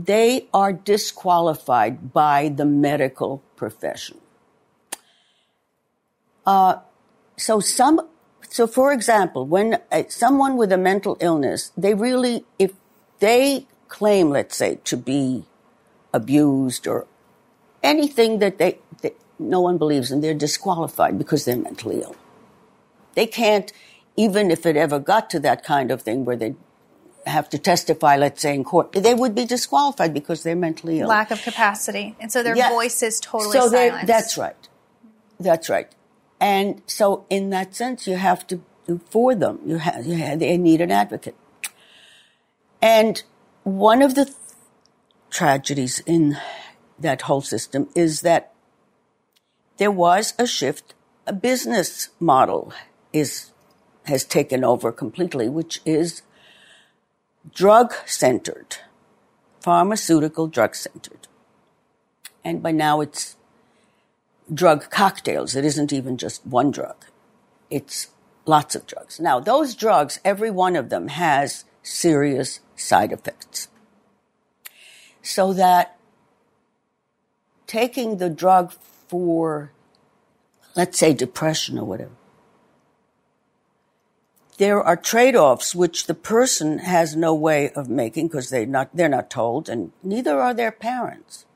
Speaker 9: they are disqualified by the medical profession. Uh, so some, so for example, when uh, someone with a mental illness, they really, if they claim, let's say, to be abused or anything that they, that no one believes in, they're disqualified because they're mentally ill. They can't, even if it ever got to that kind of thing where they have to testify, let's say in court, they would be disqualified because they're mentally ill.
Speaker 10: Lack of capacity. And so their yeah. voice is totally so silenced.
Speaker 9: That's right. That's right. And so in that sense, you have to do for them. You have, you have they need an advocate. And one of the th- tragedies in that whole system is that there was a shift. A business model is, has taken over completely, which is drug centered, pharmaceutical drug centered. And by now it's drug cocktails. It isn't even just one drug. It's lots of drugs. Now, those drugs, every one of them has serious side effects. So that taking the drug for, let's say, depression or whatever, there are trade-offs which the person has no way of making because they not they're not told and neither are their parents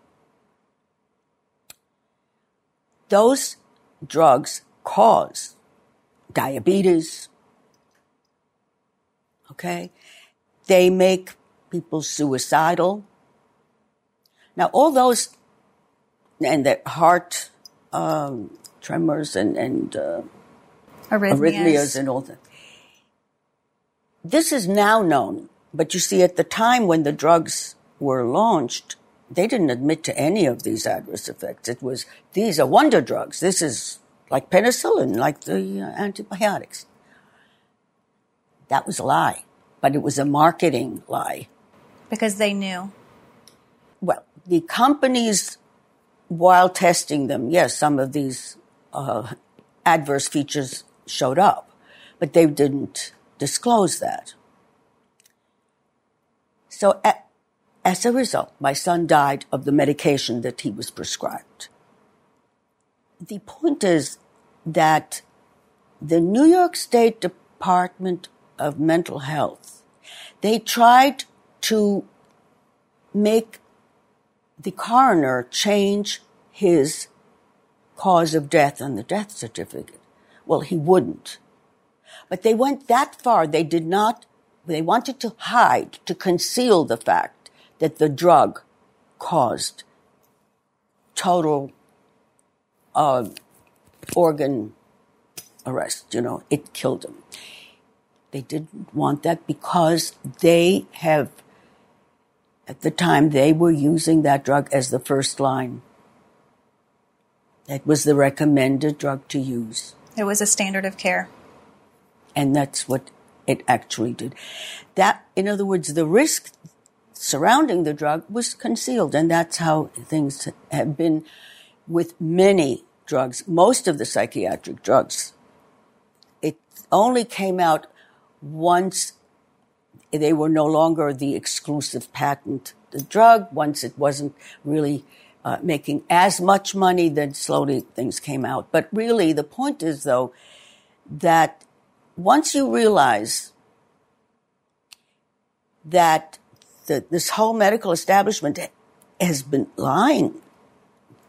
Speaker 9: those drugs cause diabetes okay They make people suicidal. Now, all those and the heart um, tremors and, and uh,
Speaker 10: arrhythmias.
Speaker 9: arrhythmias and all that. This is now known, but you see, at the time when the drugs were launched, they didn't admit to any of these adverse effects. It was, these are wonder drugs. This is like penicillin, like the uh, antibiotics. That was a lie, but it was a marketing lie.
Speaker 10: Because they knew.
Speaker 9: Well, the companies, while testing them, yes, some of these uh, adverse features showed up, but they didn't disclose that. So, as a result, my son died of the medication that he was prescribed. The point is that the New York State Department of Mental Health, they tried to make the coroner change his cause of death on the death certificate. Well, he wouldn't. But they went that far. They did not, they wanted to hide, to conceal the fact that the drug caused total uh, organ arrest. You know, it killed him. They didn't want that because they have, at the time, they were using that drug as the first line. That was the recommended drug to use.
Speaker 10: It was a standard of care.
Speaker 9: And that's what it actually did. That, in other words, the risk surrounding the drug was concealed. And that's how things have been with many drugs, most of the psychiatric drugs. It only came out once they were no longer the exclusive patent the drug, once it wasn't really uh, making as much money, then slowly things came out. But really, the point is, though, that once you realize that the, this whole medical establishment has been lying,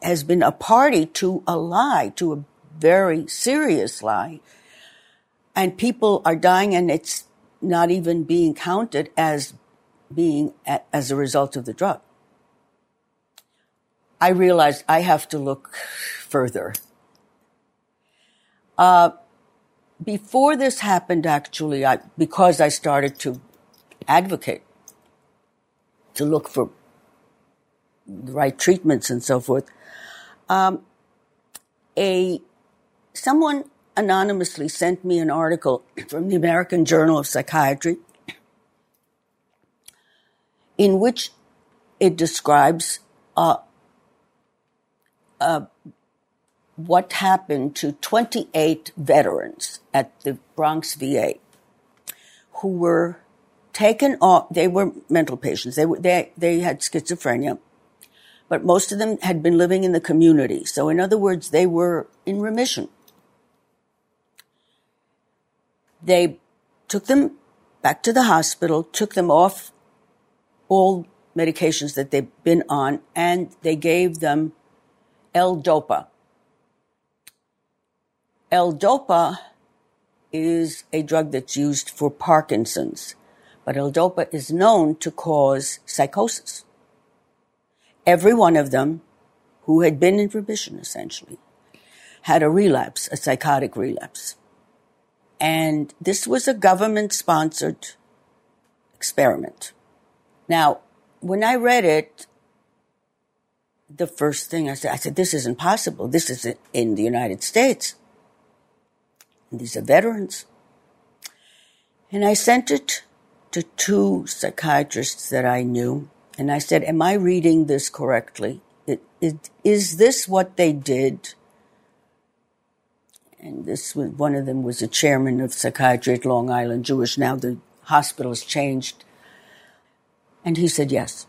Speaker 9: has been a party to a lie, to a very serious lie, and people are dying and it's not even being counted as being as a result of the drug. I realized I have to look further. Uh, before this happened, actually, I, because I started to advocate, to look for the right treatments and so forth, um, a someone anonymously sent me an article from the American Journal of Psychiatry in which it describes uh, uh, what happened to 28 veterans at the Bronx VA who were taken off. They were mental patients. They were, they, they had schizophrenia, but most of them had been living in the community. So in other words, they were in remission. They took them back to the hospital, took them off all medications that they've been on, and they gave them L-Dopa. L-Dopa is a drug that's used for Parkinson's, but L-Dopa is known to cause psychosis. Every one of them who had been in remission essentially had a relapse, a psychotic relapse. And this was a government sponsored experiment. Now, when I read it, the first thing I said, I said, this isn't possible. This isn't in the United States. And these are veterans. And I sent it to two psychiatrists that I knew. And I said, am I reading this correctly? It, it, is this what they did? And this was, one of them was a chairman of psychiatry at Long Island Jewish. Now the hospital has changed. And he said yes.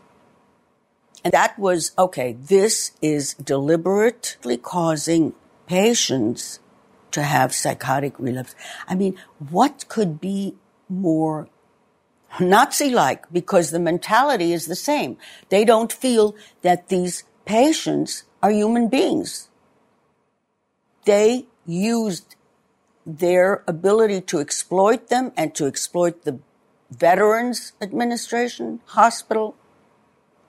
Speaker 9: And that was, okay, this is deliberately causing patients to have psychotic relapse. I mean, what could be more Nazi-like? Because the mentality is the same. They don't feel that these patients are human beings. They used their ability to exploit them and to exploit the Veterans Administration, hospital,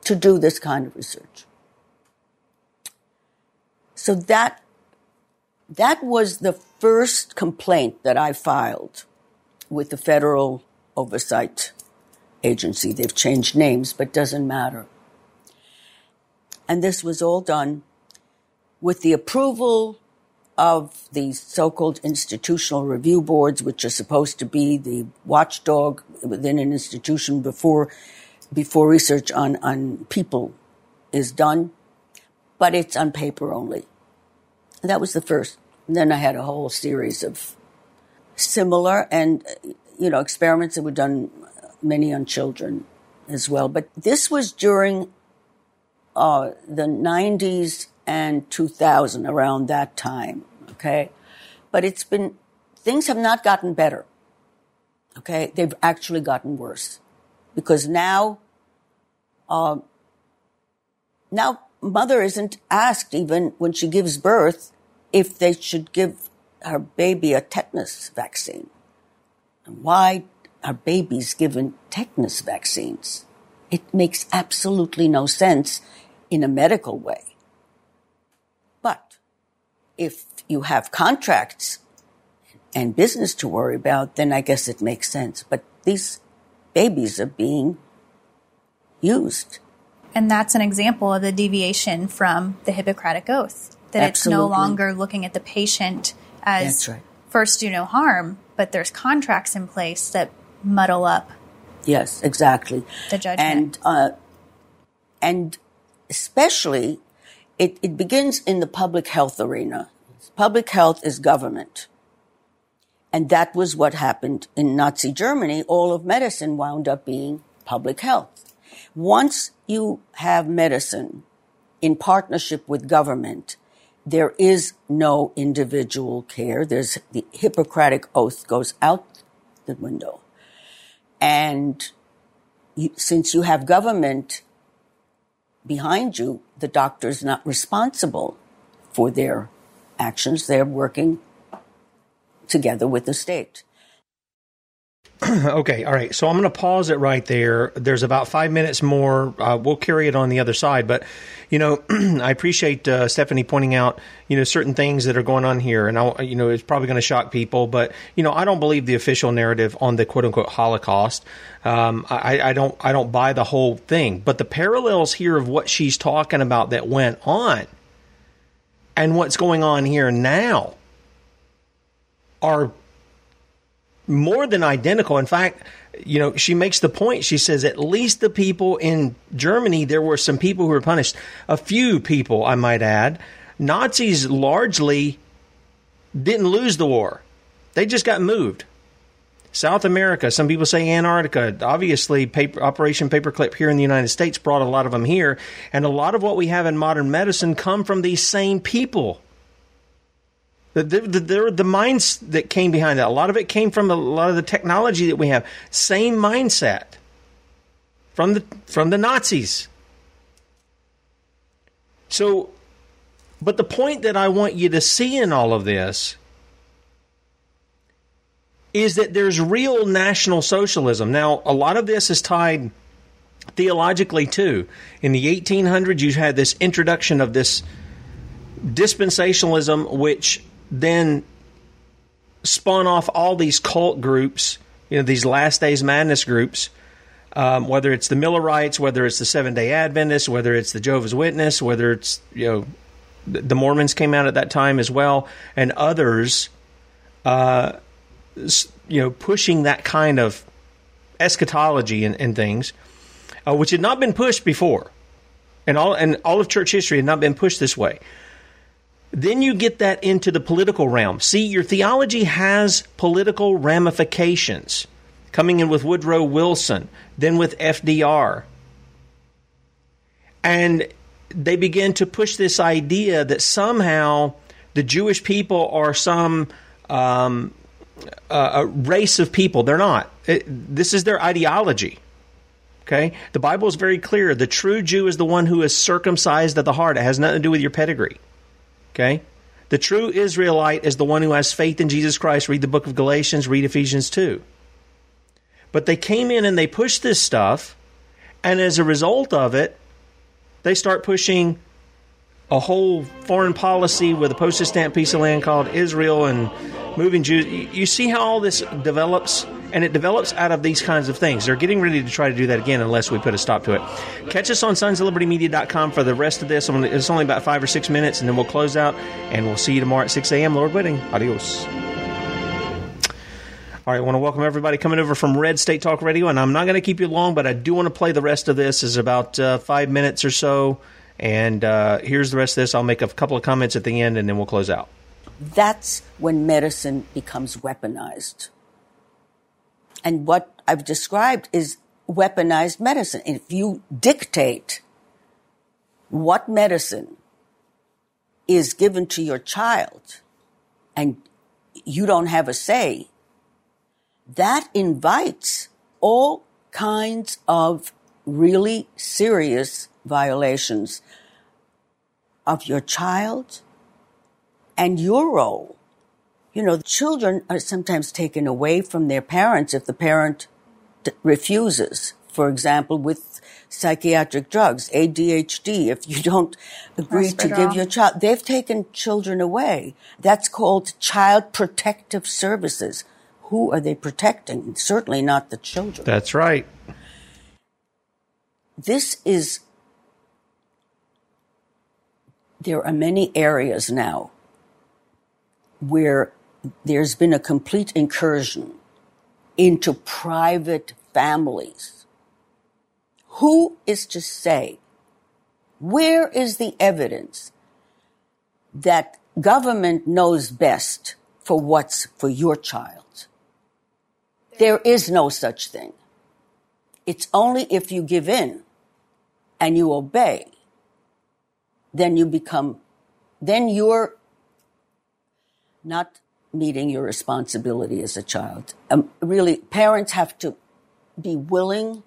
Speaker 9: to do this kind of research. So that that was the first complaint that I filed with the Federal Oversight Agency. They've changed names, but doesn't matter. And this was all done with the approval of the so-called institutional review boards, which are supposed to be the watchdog within an institution before before research on, on people is done, but it's on paper only. That was the first. And then I had a whole series of similar and, you know, experiments that were done many on children as well. But this was during uh, the 90s and 2000, around that time. Okay. But it's been, things have not gotten better. Okay. They've actually gotten worse because now, uh, now mother isn't asked even when she gives birth if they should give her baby a tetanus vaccine. And why are babies given tetanus vaccines? It makes absolutely no sense in a medical way. But if you have contracts and business to worry about, then I guess it makes sense. But these babies are being used.
Speaker 10: And that's an example of the deviation from the Hippocratic Oath. That Absolutely. it's no longer looking at the patient as right. first do no harm, but there's contracts in place that muddle up.
Speaker 9: Yes, exactly.
Speaker 10: The judgment.
Speaker 9: And, uh, and especially, it, it begins in the public health arena. Public health is government. And that was what happened in Nazi Germany. All of medicine wound up being public health. Once you have medicine in partnership with government, there is no individual care. There's the Hippocratic oath goes out the window. And you, since you have government behind you, the doctor's not responsible for their actions. They're working together with the state.
Speaker 8: okay, all right. So I'm going to pause it right there. There's about five minutes more. Uh, we'll carry it on the other side. But, you know, I appreciate uh, Stephanie pointing out, you know, certain things that are going on here. And, I, you know, it's probably going to shock people. But, you know, I don't believe the official narrative on the quote unquote Holocaust. Um, I, I don't I don't buy the whole thing. But the parallels here of what she's talking about that went on and what's going on here now are more than identical. In fact, you know, she makes the point. She says at least the people in Germany, there were some people who were punished. A few people, I might add. Nazis largely didn't lose the war, they just got moved. South America, some people say Antarctica. Obviously, paper, Operation Paperclip here in the United States brought a lot of them here. And a lot of what we have in modern medicine come from these same people. The, the, the, the, minds that came behind that, a lot of it came from a lot of the technology that we have. Same mindset from the, from the Nazis. So, but the point that I want you to see in all of this is that there's real national socialism. Now, a lot of this is tied theologically too. In the 1800s, you had this introduction of this dispensationalism, which then spun off all these cult groups, you know, these last days madness groups, um, whether it's the Millerites, whether it's the Seven Day Adventists, whether it's the Jehovah's Witness, whether it's you know the Mormons came out at that time as well, and others, uh, you know, pushing that kind of eschatology and, and things, uh, which had not been pushed before, and all and all of church history had not been pushed this way. Then you get that into the political realm. See, your theology has political ramifications. Coming in with Woodrow Wilson, then with FDR. And they begin to push this idea that somehow the Jewish people are some um, uh, a race of people. They're not. It, this is their ideology. Okay? The Bible is very clear. The true Jew is the one who is circumcised at the heart. It has nothing to do with your pedigree. Okay? The true Israelite is the one who has faith in Jesus Christ. Read the book of Galatians, read Ephesians 2. But they came in and they pushed this stuff, and as a result of it, they start pushing a whole foreign policy with a postage stamp piece of land called Israel and moving Jews. You see how all this develops? And it develops out of these kinds of things. They're getting ready to try to do that again unless we put a stop to it. Catch us on sonsoflibertymedia.com for the rest of this. It's only about five or six minutes, and then we'll close out, and we'll see you tomorrow at 6 a.m., Lord willing. Adios. All right, I want to welcome everybody coming over from Red State Talk Radio, and I'm not going to keep you long, but I do want to play the rest of this. is about uh, five minutes or so, and uh, here's the rest of this. I'll make a couple of comments at the end, and then we'll close out.
Speaker 9: That's when medicine becomes weaponized. And what I've described is weaponized medicine. If you dictate what medicine is given to your child and you don't have a say, that invites all kinds of really serious violations of your child and your role you know, children are sometimes taken away from their parents if the parent d- refuses. For example, with psychiatric drugs, ADHD, if you don't agree to give your child, they've taken children away. That's called child protective services. Who are they protecting? Certainly not the children.
Speaker 8: That's right.
Speaker 9: This is, there are many areas now where there's been a complete incursion into private families. Who is to say, where is the evidence that government knows best for what's for your child? There is no such thing. It's only if you give in and you obey, then you become, then you're not meeting your responsibility as a child. Um, really, parents have to be willing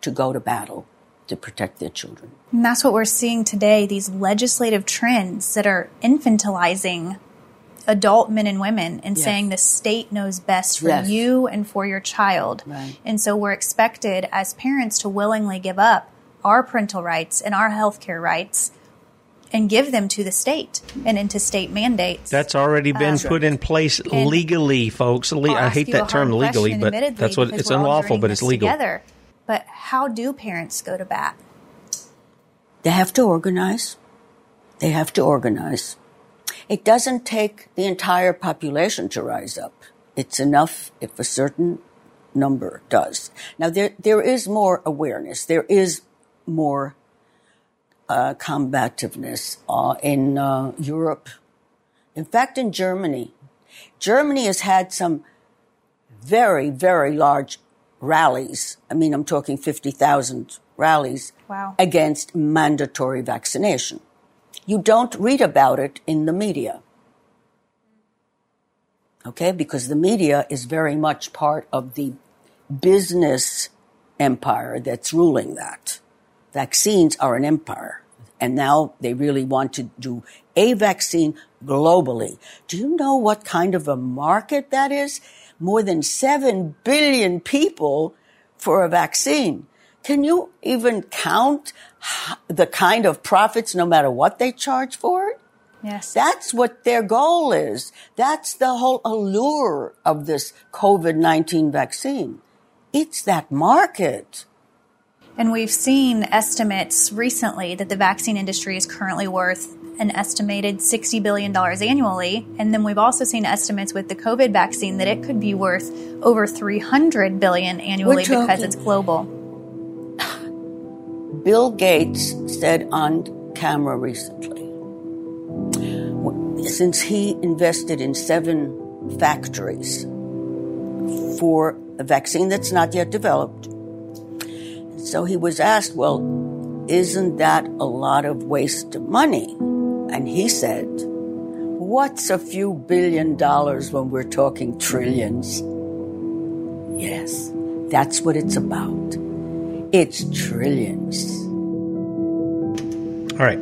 Speaker 9: to go to battle to protect their children.
Speaker 10: And that's what we're seeing today these legislative trends that are infantilizing adult men and women and yes. saying the state knows best for yes. you and for your child. Right. And so we're expected as parents to willingly give up our parental rights and our health care rights and give them to the state and into state mandates.
Speaker 8: That's already been uh, put in place legally, folks. Le- I hate that term legally, but that's what it's unlawful, but it's legal. Together.
Speaker 10: But how do parents go to bat?
Speaker 9: They have to organize. They have to organize. It doesn't take the entire population to rise up. It's enough if a certain number does. Now there there is more awareness. There is more uh, combativeness uh, in uh, Europe. In fact, in Germany, Germany has had some very, very large rallies. I mean, I'm talking 50,000 rallies
Speaker 10: wow.
Speaker 9: against mandatory vaccination. You don't read about it in the media. Okay, because the media is very much part of the business empire that's ruling that. Vaccines are an empire. And now they really want to do a vaccine globally. Do you know what kind of a market that is? More than 7 billion people for a vaccine. Can you even count the kind of profits no matter what they charge for it?
Speaker 10: Yes.
Speaker 9: That's what their goal is. That's the whole allure of this COVID-19 vaccine. It's that market.
Speaker 10: And we've seen estimates recently that the vaccine industry is currently worth an estimated $60 billion annually. And then we've also seen estimates with the COVID vaccine that it could be worth over 300 billion annually because it's global.
Speaker 9: Bill Gates said on camera recently, since he invested in seven factories for a vaccine that's not yet developed, so he was asked, well, isn't that a lot of waste of money? And he said, what's a few billion dollars when we're talking trillions? Yes, that's what it's about. It's trillions.
Speaker 8: All right.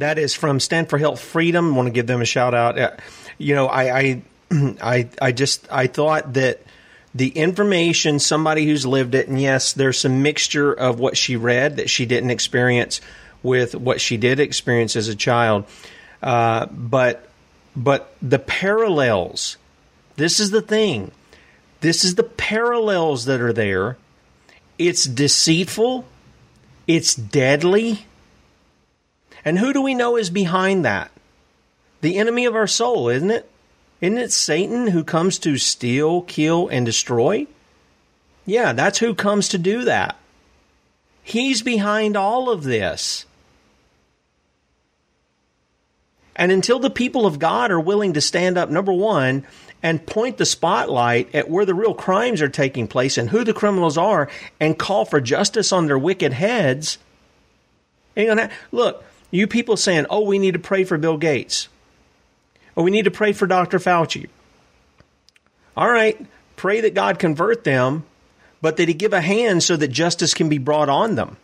Speaker 8: That is from Stand for Health Freedom. I want to give them a shout out. Uh, you know, I, I, I, I just, I thought that the information, somebody who's lived it, and yes, there's some mixture of what she read that she didn't experience with what she did experience as a child. Uh, but but the parallels. This is the thing. This is the parallels that are there. It's deceitful. It's deadly. And who do we know is behind that? The enemy of our soul, isn't it? Isn't it Satan who comes to steal, kill, and destroy? Yeah, that's who comes to do that. He's behind all of this. And until the people of God are willing to stand up, number one, and point the spotlight at where the real crimes are taking place and who the criminals are and call for justice on their wicked heads. Look, you people saying, oh, we need to pray for Bill Gates. Oh, we need to pray for Dr. Fauci. All right, pray that God convert them, but that He give a hand so that justice can be brought on them.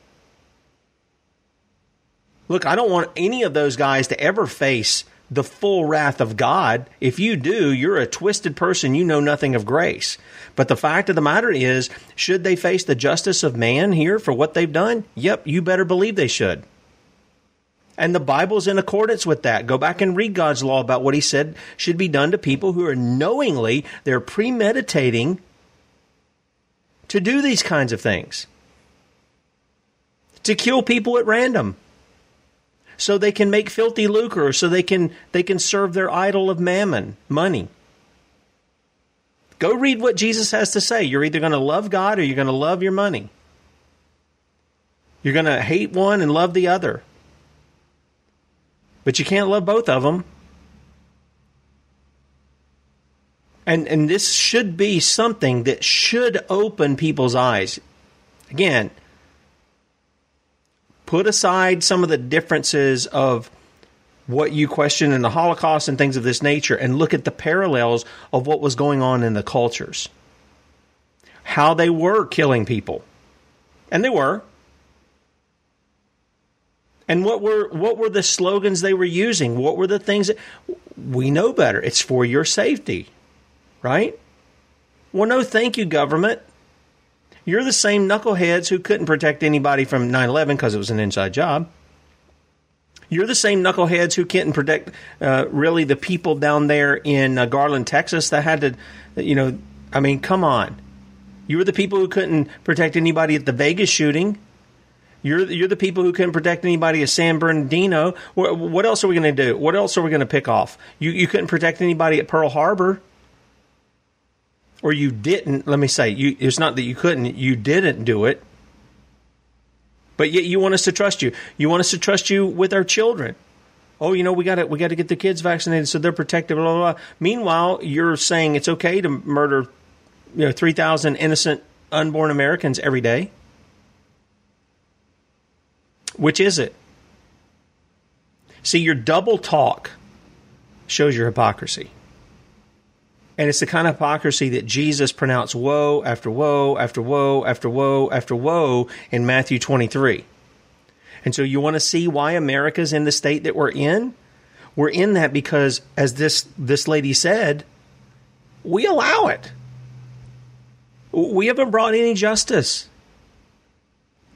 Speaker 8: Look, I don't want any of those guys to ever face the full wrath of God. If you do, you're a twisted person. You know nothing of grace. But the fact of the matter is, should they face the justice of man here for what they've done? Yep, you better believe they should. And the Bible's in accordance with that. Go back and read God's law about what he said should be done to people who are knowingly, they're premeditating to do these kinds of things. To kill people at random so they can make filthy lucre or so they can they can serve their idol of mammon, money. Go read what Jesus has to say. You're either going to love God or you're going to love your money. You're going to hate one and love the other. But you can't love both of them. And and this should be something that should open people's eyes. Again, put aside some of the differences of what you question in the Holocaust and things of this nature and look at the parallels of what was going on in the cultures. How they were killing people. And they were. And what were what were the slogans they were using? What were the things that we know better? It's for your safety. Right? Well, no, thank you, government. You're the same knuckleheads who couldn't protect anybody from 9 11 because it was an inside job. You're the same knuckleheads who couldn't protect uh, really the people down there in uh, Garland, Texas that had to, you know, I mean, come on. You were the people who couldn't protect anybody at the Vegas shooting. You're you're the people who couldn't protect anybody at San Bernardino. What, what else are we going to do? What else are we going to pick off? You you couldn't protect anybody at Pearl Harbor or you didn't, let me say, you, it's not that you couldn't, you didn't do it. But yet you want us to trust you. You want us to trust you with our children. Oh, you know, we got to we got to get the kids vaccinated so they're protected. Blah, blah, blah. Meanwhile, you're saying it's okay to murder, you know, three thousand innocent unborn Americans every day. Which is it? See, your double talk shows your hypocrisy. And it's the kind of hypocrisy that Jesus pronounced woe after woe after woe after woe after woe in Matthew 23. And so you want to see why America's in the state that we're in? We're in that because, as this, this lady said, we allow it. We haven't brought any justice.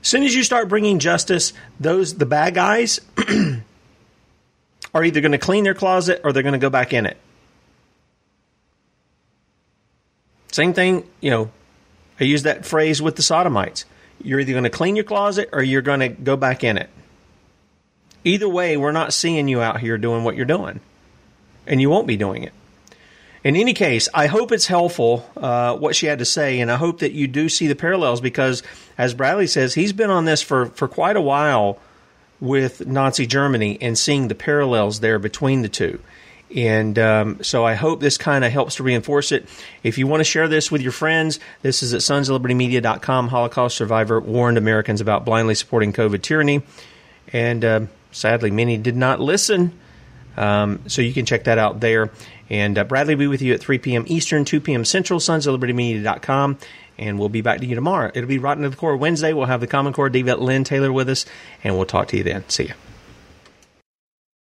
Speaker 8: As soon as you start bringing justice, those the bad guys are either going to clean their closet or they're going to go back in it. Same thing, you know, I use that phrase with the sodomites. You're either going to clean your closet or you're going to go back in it. Either way, we're not seeing you out here doing what you're doing, and you won't be doing it. In any case, I hope it's helpful uh, what she had to say, and I hope that you do see the parallels because, as Bradley says, he's been on this for, for quite a while with Nazi Germany and seeing the parallels there between the two. And um, so I hope this kind of helps to reinforce it. If you want to share this with your friends, this is at sonsoflibertymedia.com. Holocaust survivor warned Americans about blindly supporting COVID tyranny. And uh, sadly, many did not listen. Um, so you can check that out there. And uh, Bradley will be with you at 3 p.m. Eastern, 2 p.m. Central, sonsoflibertymedia.com. And we'll be back to you tomorrow. It'll be Rotten to the Core Wednesday. We'll have the Common Core Diva Lynn Taylor with us, and we'll talk to you then. See you.